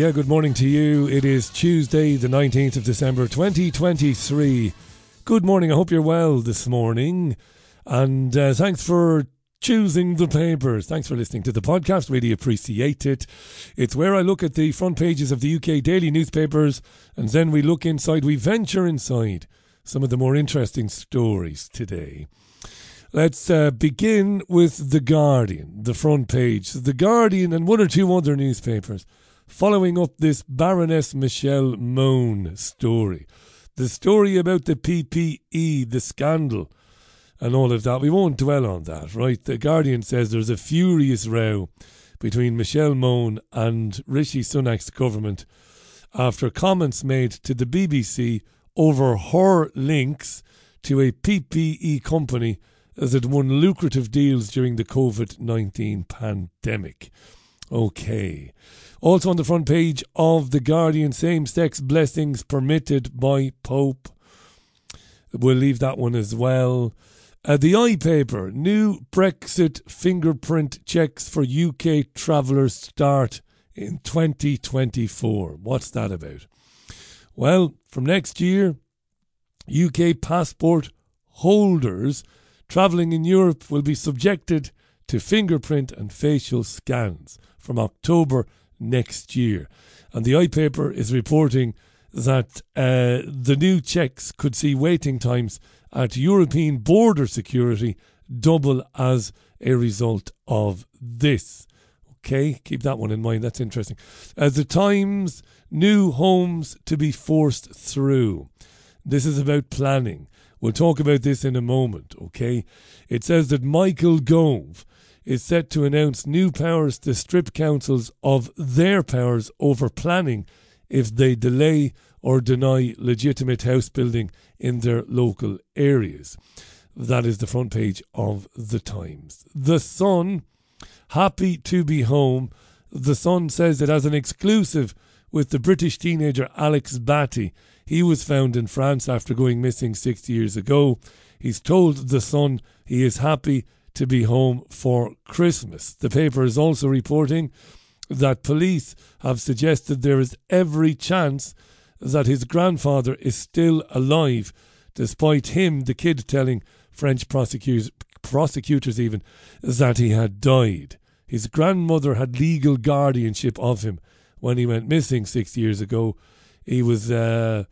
Yeah, good morning to you. It is Tuesday, the 19th of December 2023. Good morning. I hope you're well this morning. And uh, thanks for choosing the papers. Thanks for listening to the podcast. Really appreciate it. It's where I look at the front pages of the UK daily newspapers and then we look inside, we venture inside some of the more interesting stories today. Let's uh, begin with The Guardian, the front page. The Guardian and one or two other newspapers following up this Baroness Michelle Mone story. The story about the PPE, the scandal, and all of that. We won't dwell on that, right? The Guardian says there's a furious row between Michelle Mone and Rishi Sunak's government after comments made to the BBC over her links to a PPE company as it won lucrative deals during the COVID 19 pandemic. Okay. Also on the front page of The Guardian, same sex blessings permitted by Pope. We'll leave that one as well. Uh, the I paper, new Brexit fingerprint checks for UK travellers start in 2024. What's that about? Well, from next year, UK passport holders travelling in Europe will be subjected to fingerprint and facial scans from October next year. And the iPaper is reporting that uh, the new checks could see waiting times at European border security double as a result of this. Okay, keep that one in mind. That's interesting. As the Times, new homes to be forced through. This is about planning. We'll talk about this in a moment, okay? It says that Michael Gove is set to announce new powers to strip councils of their powers over planning if they delay or deny legitimate house building in their local areas. That is the front page of The Times. The Sun, happy to be home. The Sun says it has an exclusive with the British teenager Alex Batty. He was found in France after going missing six years ago. He's told The Sun he is happy to be home for Christmas. The paper is also reporting that police have suggested there is every chance that his grandfather is still alive, despite him, the kid, telling French prosecutors, prosecutors even, that he had died. His grandmother had legal guardianship of him when he went missing six years ago. He was uh,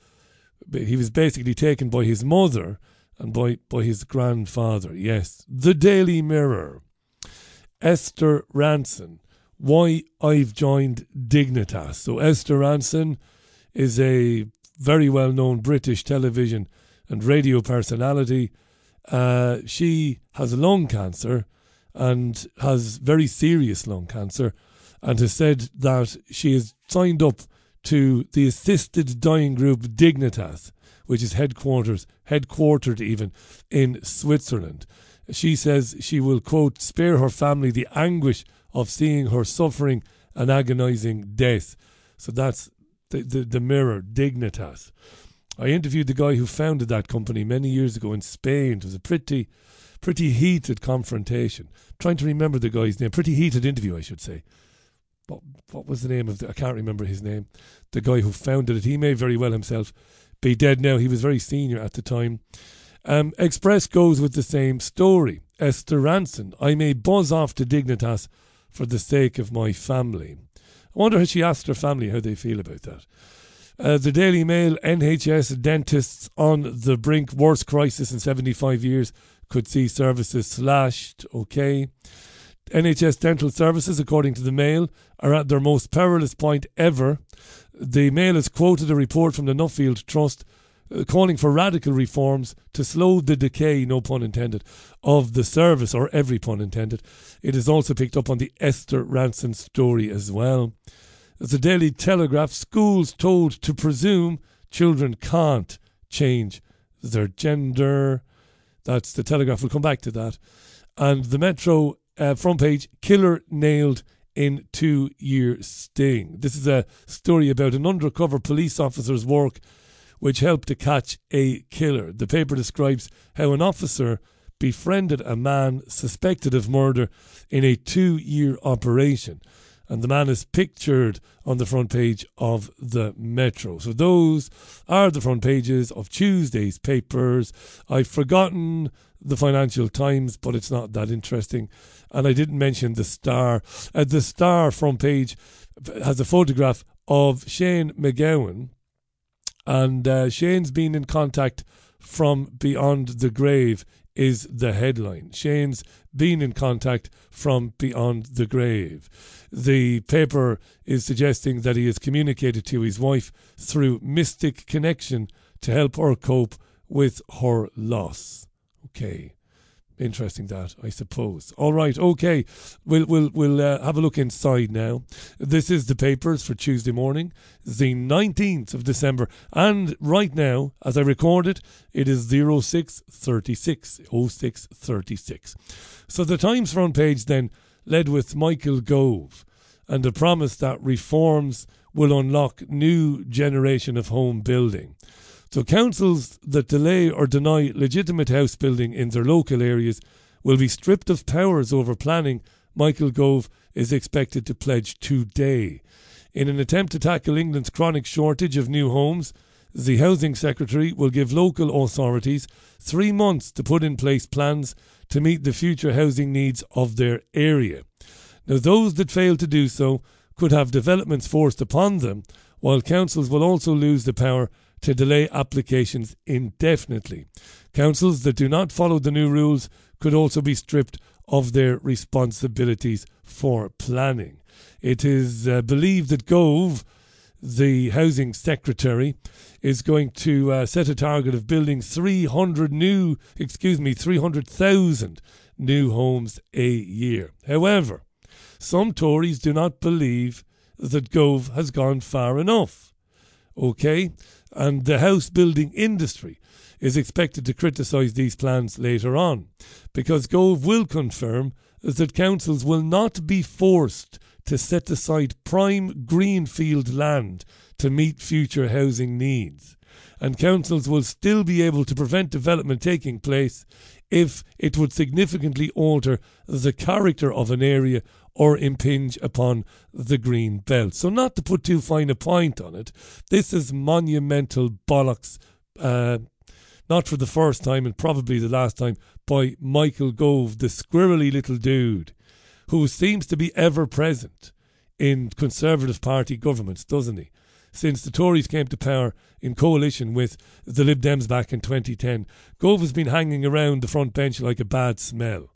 he was basically taken by his mother and by, by his grandfather. Yes, the Daily Mirror. Esther Rantzen. Why I've joined Dignitas. So Esther Rantzen is a very well known British television and radio personality. Uh, she has lung cancer and has very serious lung cancer and has said that she has signed up to the assisted dying group Dignitas which is headquarters, headquartered even in Switzerland. She says she will, quote, spare her family the anguish of seeing her suffering an agonizing death. So that's the, the, the mirror, Dignitas. I interviewed the guy who founded that company many years ago in Spain. It was a pretty, pretty heated confrontation. I'm trying to remember the guy's name. Pretty heated interview, I should say. What, what was the name of the? I can't remember his name. The guy who founded it. He may very well himself be dead now. He was very senior at the time. Um, Express goes with the same story. Esther Rantzen, I may buzz off to Dignitas for the sake of my family. I wonder if she asked her family how they feel about that. Uh, the Daily Mail, NHS dentists on the brink, worst crisis in 75 years, could see services slashed. Okay. NHS dental services, according to the Mail, are at their most perilous point ever the Mail has quoted a report from the Nuffield Trust uh, calling for radical reforms to slow the decay, no pun intended, of the service, or every pun intended. It is also picked up on the Esther Rantzen story as well. The Daily Telegraph schools told to presume children can't change their gender. That's the Telegraph. We'll come back to that. And the Metro uh, front page killer nailed in two year sting. This is a story about an undercover police officer's work which helped to catch a killer. The paper describes how an officer befriended a man suspected of murder in a two year operation. and the man is pictured on the front page of the Metro. So those are the front pages of Tuesday's papers. I've forgotten the Financial Times, but it's not that interesting. And I didn't mention the Star. Uh, the Star front page has a photograph of Shane MacGowan, and uh, Shane's been in contact from beyond the grave is the headline. Shane's been in contact from beyond the grave. The paper is suggesting that he has communicated to his wife through mystic connection to help her cope with her loss. Okay. Interesting that, I suppose. All right, okay. We'll we'll we'll uh, have a look inside now. This is the papers for Tuesday morning, the 19th of December, and right now, as I record it, it is 0636 0636. So the Times front page then led with Michael Gove and a promise that reforms will unlock new generation of home building. So councils that delay or deny legitimate house building in their local areas will be stripped of powers over planning, Michael Gove is expected to pledge today. In an attempt to tackle England's chronic shortage of new homes, the Housing Secretary will give local authorities three months to put in place plans to meet the future housing needs of their area. Now, those that fail to do so could have developments forced upon them, while councils will also lose the power to delay applications indefinitely. Councils that do not follow the new rules could also be stripped of their responsibilities for planning. It is uh, believed that Gove, the housing secretary, is going to uh, set a target of building 300 new, excuse me, 300,000 new homes a year. However, some Tories do not believe that Gove has gone far enough. Okay? And the house building industry is expected to criticise these plans later on, because Gove will confirm that councils will not be forced to set aside prime greenfield land to meet future housing needs. And councils will still be able to prevent development taking place if it would significantly alter the character of an area or impinge upon the green belt. So, not to put too fine a point on it, this is monumental bollocks. Uh, not for the first time and probably the last time, by Michael Gove, the squirrely little dude who seems to be ever present in Conservative Party governments, doesn't he? Since the Tories came to power in coalition with the Lib Dems back in 2010, Gove has been hanging around the front bench like a bad smell.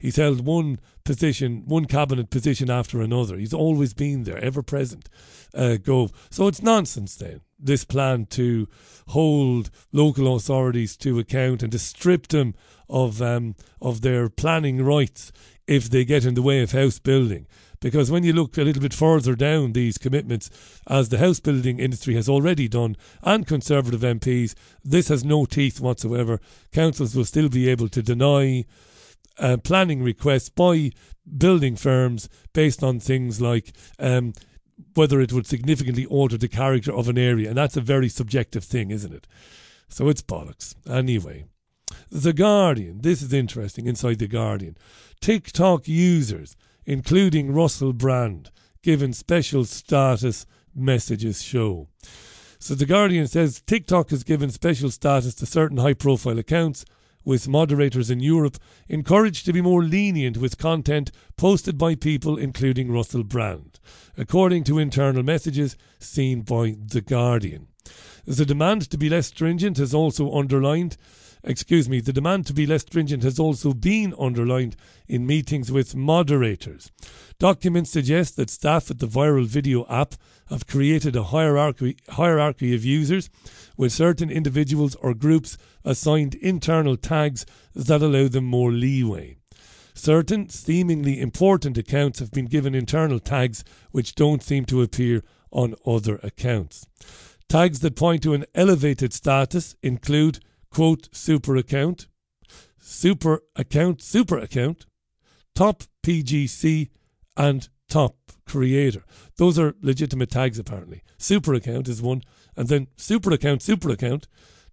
He's held one position, one cabinet position after another. He's always been there, ever present. Uh, Gove. So it's nonsense then. This plan to hold local authorities to account and to strip them of um, of their planning rights if they get in the way of house building. Because when you look a little bit further down these commitments, as the house building industry has already done, and Conservative MPs, this has no teeth whatsoever. Councils will still be able to deny uh, planning requests by building firms based on things like um, whether it would significantly alter the character of an area. And that's a very subjective thing, isn't it? So it's bollocks. Anyway, The Guardian. This is interesting inside The Guardian. TikTok users, including Russell Brand, given special status, messages show. So The Guardian says TikTok has given special status to certain high profile accounts with moderators in Europe encouraged to be more lenient with content posted by people including Russell Brand, according to internal messages seen by The Guardian. The demand to be less stringent has also underlined excuse me, the demand to be less stringent has also been underlined in meetings with moderators. Documents suggest that staff at the viral video app have created a hierarchy, hierarchy of users with certain individuals or groups assigned internal tags that allow them more leeway. Certain seemingly important accounts have been given internal tags which don't seem to appear on other accounts. Tags that point to an elevated status include quote super account, super account, super account, top PGC, and top creator. Those are legitimate tags apparently. Super account is one, and then super account, super account,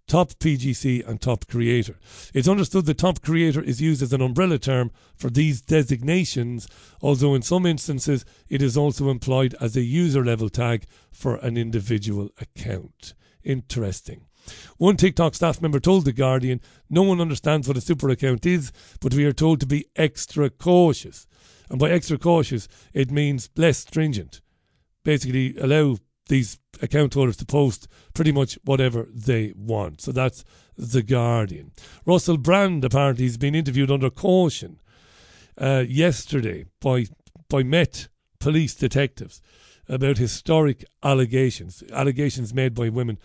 top PGC, and top creator. It's understood that top creator is used as an umbrella term for these designations, although in some instances it is also employed as a user level tag for an individual account. Interesting. One TikTok staff member told The Guardian, No one understands what a super account is, but we are told to be extra cautious. And by extra cautious, it means less stringent. Basically, allow these account holders to post pretty much whatever they want. So that's The Guardian. Russell Brand apparently has been interviewed under caution uh, yesterday by, by Met police detectives about historic allegations, allegations made by women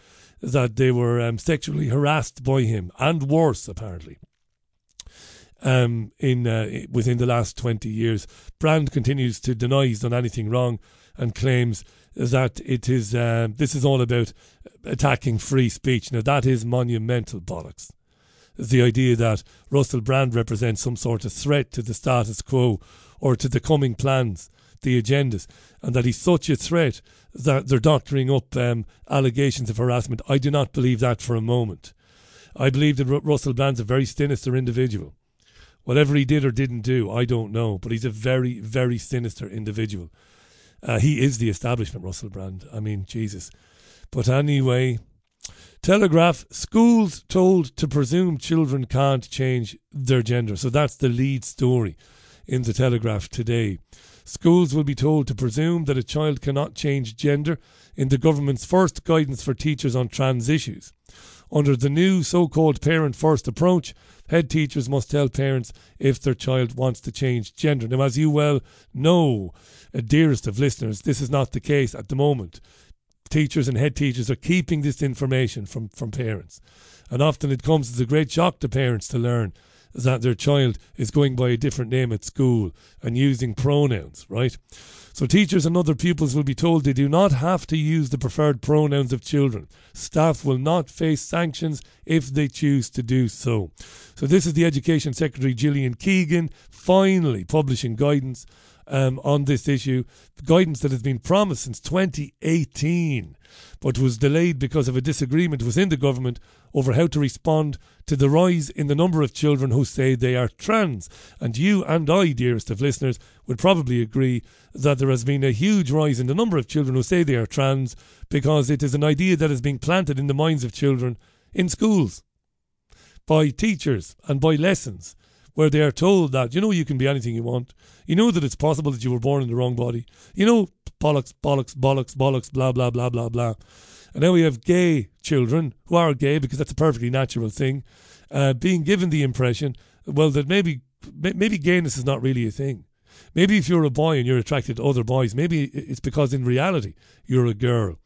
that they were um, sexually harassed by him and worse, apparently. Um, in uh, within the last 20 years, Brand continues to deny he's done anything wrong and claims that it is uh, this is all about attacking free speech. Now that is monumental bollocks. The idea that Russell Brand represents some sort of threat to the status quo or to the coming plans, the agendas, and that he's such a threat that they're doctoring up um, allegations of harassment. I do not believe that for a moment. I believe that Russell Brand's a very sinister individual. Whatever he did or didn't do, I don't know, but he's a very, very sinister individual. Uh, he is the establishment, Russell Brand. I mean, Jesus. But anyway, Telegraph schools told to presume children can't change their gender. So that's the lead story in the Telegraph today. Schools will be told to presume that a child cannot change gender in the government's first guidance for teachers on trans issues. Under the new so called parent first approach, head teachers must tell parents if their child wants to change gender. Now, as you well know, uh, dearest of listeners, this is not the case at the moment. Teachers and head teachers are keeping this information from, from parents. And often it comes as a great shock to parents to learn that their child is going by a different name at school and using pronouns, right? So teachers and other pupils will be told they do not have to use the preferred pronouns of children. Staff will not face sanctions if they choose to do so. So this is the Education Secretary Gillian Keegan finally publishing guidance um, on this issue, guidance that has been promised since 2018, but was delayed because of a disagreement within the government over how to respond to the rise in the number of children who say they are trans. And you and I, dearest of listeners, would probably agree that there has been a huge rise in the number of children who say they are trans because it is an idea that is being planted in the minds of children in schools by teachers and by lessons where they are told that, you know, you can be anything you want. You know that it's possible that you were born in the wrong body. You know, bollocks, bollocks, bollocks, bollocks, blah, blah, blah, blah, blah. And now we have gay children who are gay because that's a perfectly natural thing, uh, being given the impression, well, that maybe maybe gayness is not really a thing. Maybe if you're a boy and you're attracted to other boys, maybe it's because in reality you're a girl.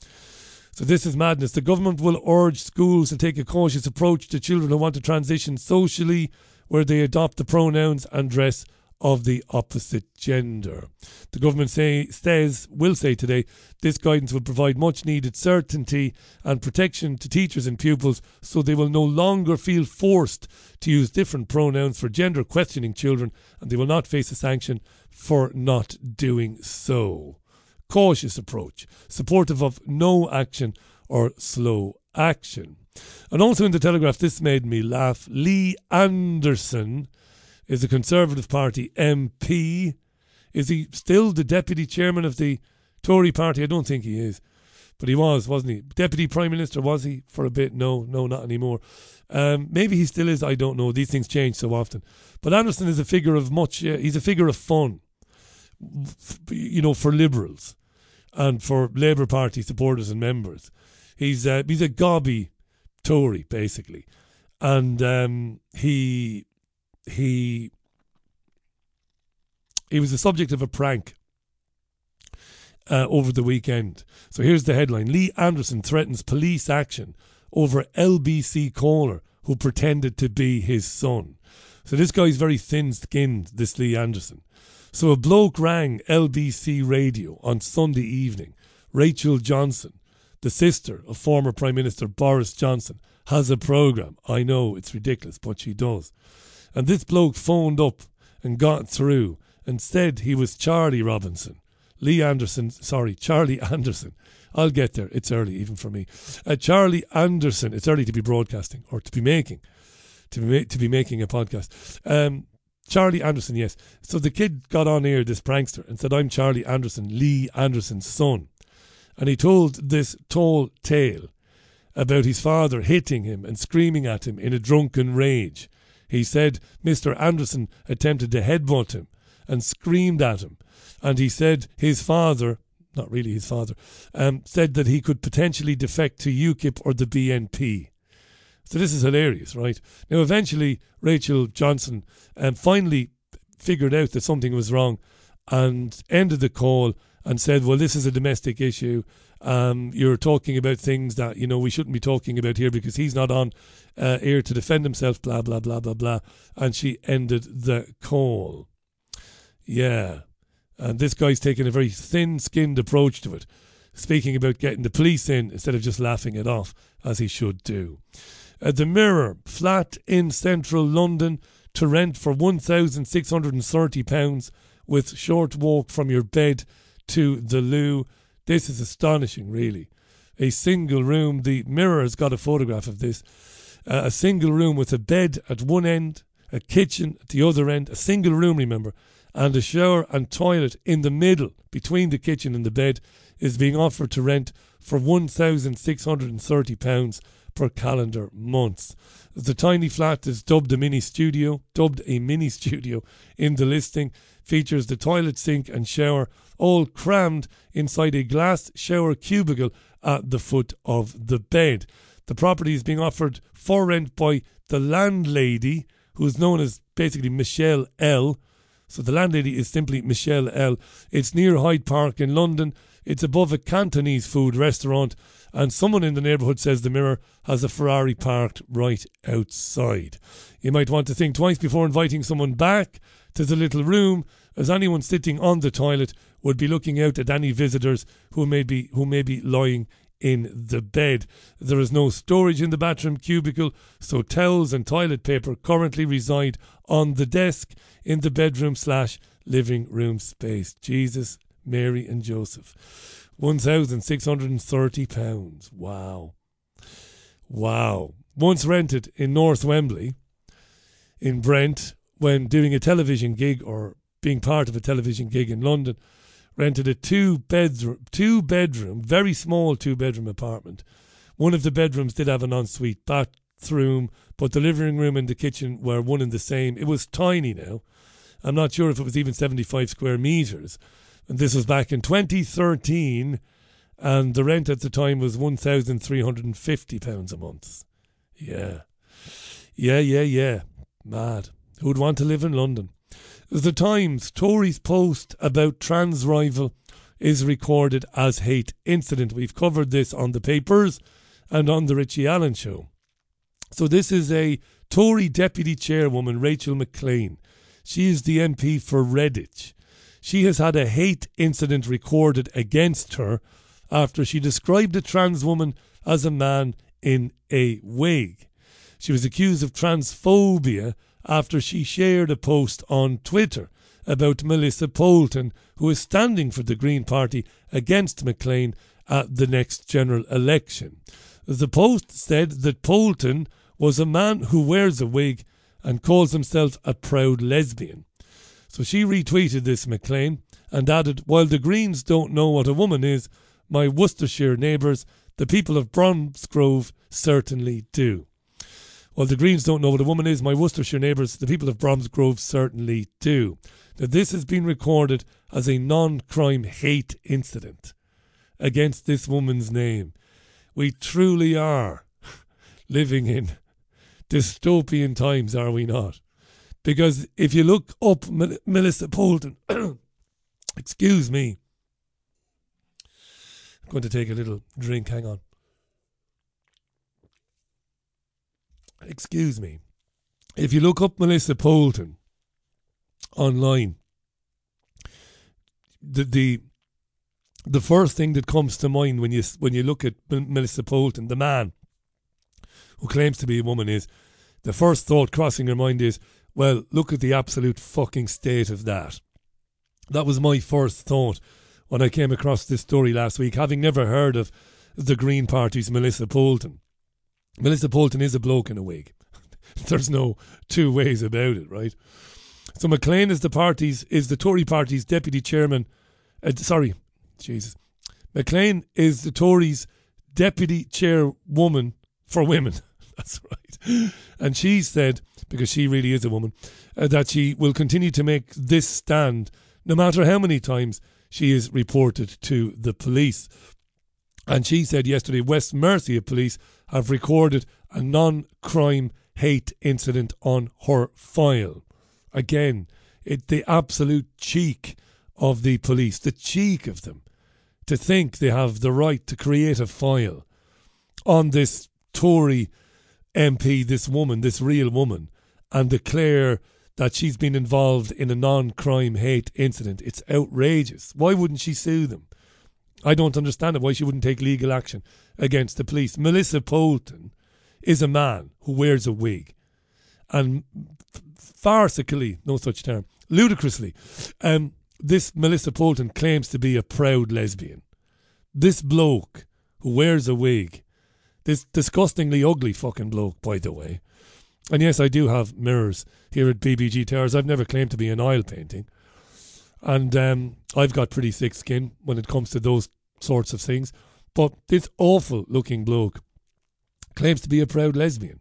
So this is madness. The government will urge schools to take a cautious approach to children who want to transition socially, where they adopt the pronouns and dress of the opposite gender. The government say, says will say today this guidance will provide much needed certainty and protection to teachers and pupils so they will no longer feel forced to use different pronouns for gender questioning children and they will not face a sanction for not doing so. Cautious approach, supportive of no action or slow action. And also in the Telegraph, this made me laugh. Lee Anderson is a Conservative Party MP. Is he still the deputy chairman of the Tory party? I don't think he is. But he was, wasn't he? Deputy Prime Minister, was he for a bit? No, no, not anymore. Um, maybe he still is. I don't know. These things change so often. But Anderson is a figure of much, uh, he's a figure of fun, you know, for Liberals and for Labour Party supporters and members. He's, uh, he's a gobby Tory, basically. And um, he he he was the subject of a prank uh, over the weekend. So here's the headline: Lee Anderson threatens police action over LBC caller who pretended to be his son. So this guy's very thin-skinned. This Lee Anderson. So a bloke rang LBC radio on Sunday evening. Rachel Johnson, the sister of former Prime Minister Boris Johnson, has a programme. I know it's ridiculous, but she does. And this bloke phoned up and got through and said he was Charlie Robinson, Lee Anderson, sorry, Charlie Anderson. I'll get there. It's early, even for me. Uh, Charlie Anderson. It's early to be broadcasting or to be making, to be ma- to be making a podcast. Um, Charlie Anderson, yes. So the kid got on here, this prankster, and said, "I'm Charlie Anderson, Lee Anderson's son," and he told this tall tale about his father hitting him and screaming at him in a drunken rage. He said Mr. Anderson attempted to headbutt him and screamed at him. And he said his father, not really his father, um, said that he could potentially defect to UKIP or the BNP. So this is hilarious, right? Now, eventually, Rachel Johnson um, finally figured out that something was wrong and ended the call and said, well, this is a domestic issue. Um, you're talking about things that, you know, we shouldn't be talking about here because he's not on uh, air to defend himself, blah, blah, blah, blah, blah. And she ended the call. Yeah. And this guy's taking a very thin skinned approach to it, speaking about getting the police in instead of just laughing it off, as he should do. Uh, the Mirror, flat in central London to rent for £1,630 with short walk from your bed to the loo. This is astonishing, really. A single room, the Mirror has got a photograph of this. Uh, a single room with a bed at one end, a kitchen at the other end, a single room, remember, and a shower and toilet in the middle between the kitchen and the bed is being offered to rent for £1,630 per calendar month. The tiny flat is dubbed a mini studio, dubbed a mini studio in the listing, features the toilet, sink, and shower, all crammed inside a glass shower cubicle at the foot of the bed. The property is being offered for rent by the landlady, who is known as basically Michelle L. So the landlady is simply Michelle L. It's near Hyde Park in London. It's above a Cantonese food restaurant, and someone in the neighbourhood says the mirror has a Ferrari parked right outside. You might want to think twice before inviting someone back to the little room, as anyone sitting on the toilet would be looking out at any visitors who may be who may be lying in the bed. There is no storage in the bathroom cubicle, so towels and toilet paper currently reside on the desk in the bedroom slash living room space. Jesus, Mary, and Joseph. £1,630. Wow. Wow. Once rented in North Wembley, in Brent, when doing a television gig or being part of a television gig in London, rented a two bedroom, two bedroom, very small two bedroom apartment. One of the bedrooms did have an ensuite bathroom, but the living room and the kitchen were one and the same. It was tiny now. I'm not sure if it was even 75 square meters. And this was back in 2013, and the rent at the time was £1,350 a month. Yeah. Yeah, yeah, yeah. Mad. Who'd want to live in London? The Times, Tories post about trans rival is recorded as hate incident. We've covered this on the papers and on the Richie Allen show. So this is a Tory deputy chairwoman, Rachel Maclean. She is the MP for Redditch. She has had a hate incident recorded against her after she described a trans woman as a man in a wig. She was accused of transphobia after she shared a post on Twitter about Melissa Poulton, who is standing for the Green Party against Maclean at the next general election. The post said that Poulton was a man who wears a wig and calls himself a proud lesbian. So she retweeted this Maclean and added, While the Greens don't know what a woman is, my Worcestershire neighbours, the people of Bromsgrove, certainly do. While the Greens don't know what a woman is, my Worcestershire neighbours, the people of Bromsgrove, certainly do. Now, this has been recorded as a non crime hate incident against this woman's name. We truly are living in dystopian times, are we not? Because if you look up Mel- Melissa Poulton, excuse me, I'm going to take a little drink, hang on. Excuse me, if you look up Melissa Poulton online, the the the first thing that comes to mind when you when you look at Melissa Poulton, the man who claims to be a woman, is the first thought crossing your mind is, well, look at the absolute fucking state of that. That was my first thought when I came across this story last week, having never heard of the Green Party's Melissa Poulton. Melissa Poulton is a bloke in a wig. There's no two ways about it, right? So Maclean is the party's is the Tory party's deputy chairman. Uh, sorry, Jesus. Maclean is the Tories' deputy chairwoman for women. That's right. And she said, because she really is a woman, uh, that she will continue to make this stand no matter how many times she is reported to the police. And she said yesterday West Mercia police have recorded a non crime hate incident on her file. Again, it, the absolute cheek of the police, the cheek of them, to think they have the right to create a file on this Tory MP, this woman, this real woman, and declare that she's been involved in a non crime hate incident. It's outrageous. Why wouldn't she sue them? I don't understand it. Why she wouldn't take legal action against the police. Melissa Poulton is a man who wears a wig. And farcically, no such term, ludicrously, um, this Melissa Poulton claims to be a proud lesbian. This bloke who wears a wig, this disgustingly ugly fucking bloke, by the way. And yes, I do have mirrors here at BBG Towers. I've never claimed to be an oil painting. And um, I've got pretty thick skin when it comes to those sorts of things. But this awful looking bloke claims to be a proud lesbian.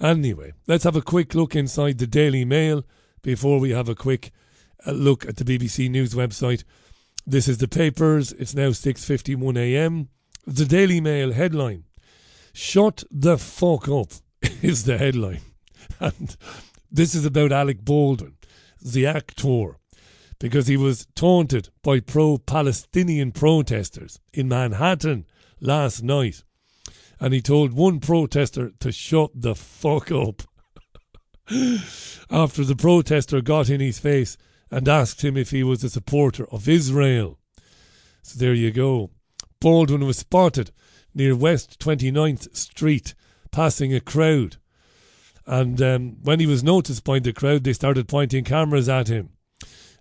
Anyway, let's have a quick look inside the Daily Mail before we have a quick uh, look at the BBC News website. This is the papers. It's now 6:51 a.m. The Daily Mail headline: "Shut the fuck up" is the headline, and this is about Alec Baldwin, the actor, because he was taunted by pro-Palestinian protesters in Manhattan last night and he told one protester to shut the fuck up. After the protester got in his face and asked him if he was a supporter of Israel. So there you go. Baldwin was spotted near West 29th Street passing a crowd. And um, when he was noticed by the crowd, they started pointing cameras at him.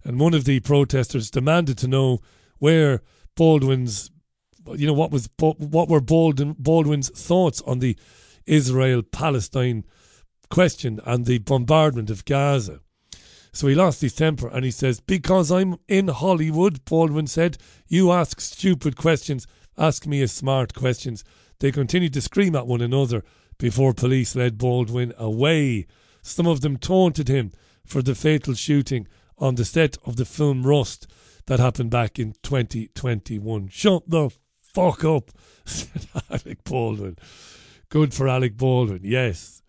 And one of the protesters demanded to know where Baldwin's you know what was what were Baldwin, Baldwin's thoughts on the Israel Palestine question and the bombardment of Gaza. So he lost his temper and he says, Because I'm in Hollywood, Baldwin said, you ask stupid questions, ask me a smart questions. They continued to scream at one another before police led Baldwin away. Some of them taunted him for the fatal shooting on the set of the film Rust that happened back in 2021. Shut the fuck up, said Alec Baldwin. Good for Alec Baldwin, yes.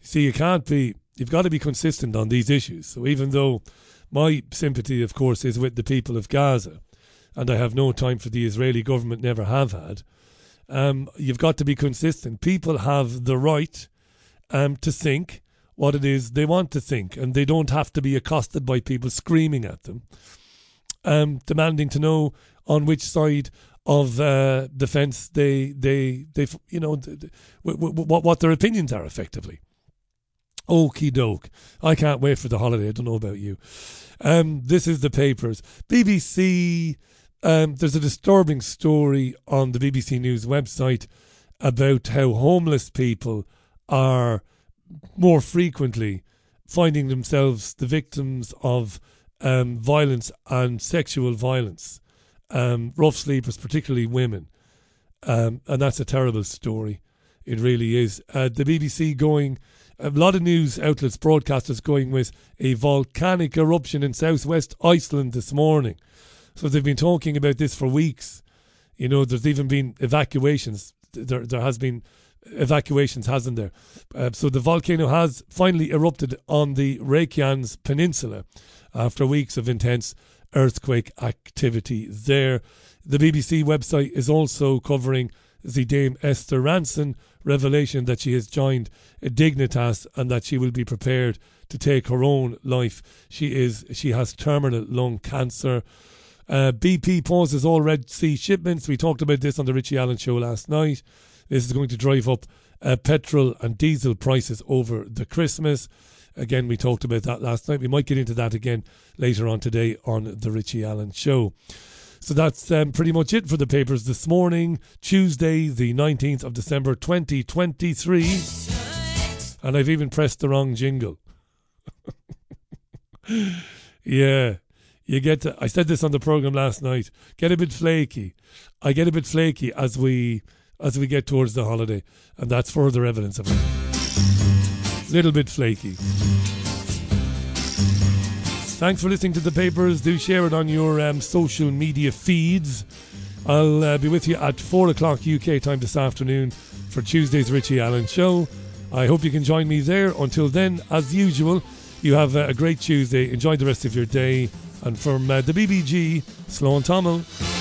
You See, you can't be, you've got to be consistent on these issues. So even though my sympathy, of course, is with the people of Gaza, and I have no time for the Israeli government, never have had, um, you've got to be consistent. People have the right um, to think what it is they want to think, and they don't have to be accosted by people screaming at them, um, demanding to know on which side of uh, defence they they they you know what what their opinions are effectively. Okie doke. I can't wait for the holiday. I don't know about you. Um, this is the papers. BBC. Um, there's a disturbing story on the BBC News website about how homeless people are more frequently finding themselves the victims of um, violence and sexual violence um, rough sleepers, particularly women. Um, and that's a terrible story. It really is. Uh, the BBC going, a lot of news outlets, broadcasters going with a volcanic eruption in southwest Iceland this morning. So they've been talking about this for weeks. You know, there's even been evacuations. There, there has been evacuations, hasn't there? Uh, so the volcano has finally erupted on the Reykjanes Peninsula after weeks of intense earthquake activity there. The BBC website is also covering the Dame Esther Rantzen revelation that she has joined Dignitas and that she will be prepared to take her own life. She is she has terminal lung cancer. Uh, BP pauses all Red Sea shipments. We talked about this on the Richie Allen show last night. This is going to drive up uh, petrol and diesel prices over the Christmas. Again, we talked about that last night. We might get into that again later on today on the Richie Allen Show. So that's um, pretty much it for the papers this morning, Tuesday, the 19th of December 2023. And I've even pressed the wrong jingle. yeah, you get to, I said this on the program last night, get a bit flaky. I get a bit flaky as we as we get towards the holiday, and that's further evidence of it. Little bit flaky. Thanks for listening to the papers. Do share it on your um, social media feeds. I'll uh, be with you at 4 o'clock UK time this afternoon for Tuesday's Richie Allen Show. I hope you can join me there. Until then, as usual, you have a great Tuesday. Enjoy the rest of your day. And from uh, the BBG, Sloan Tommel.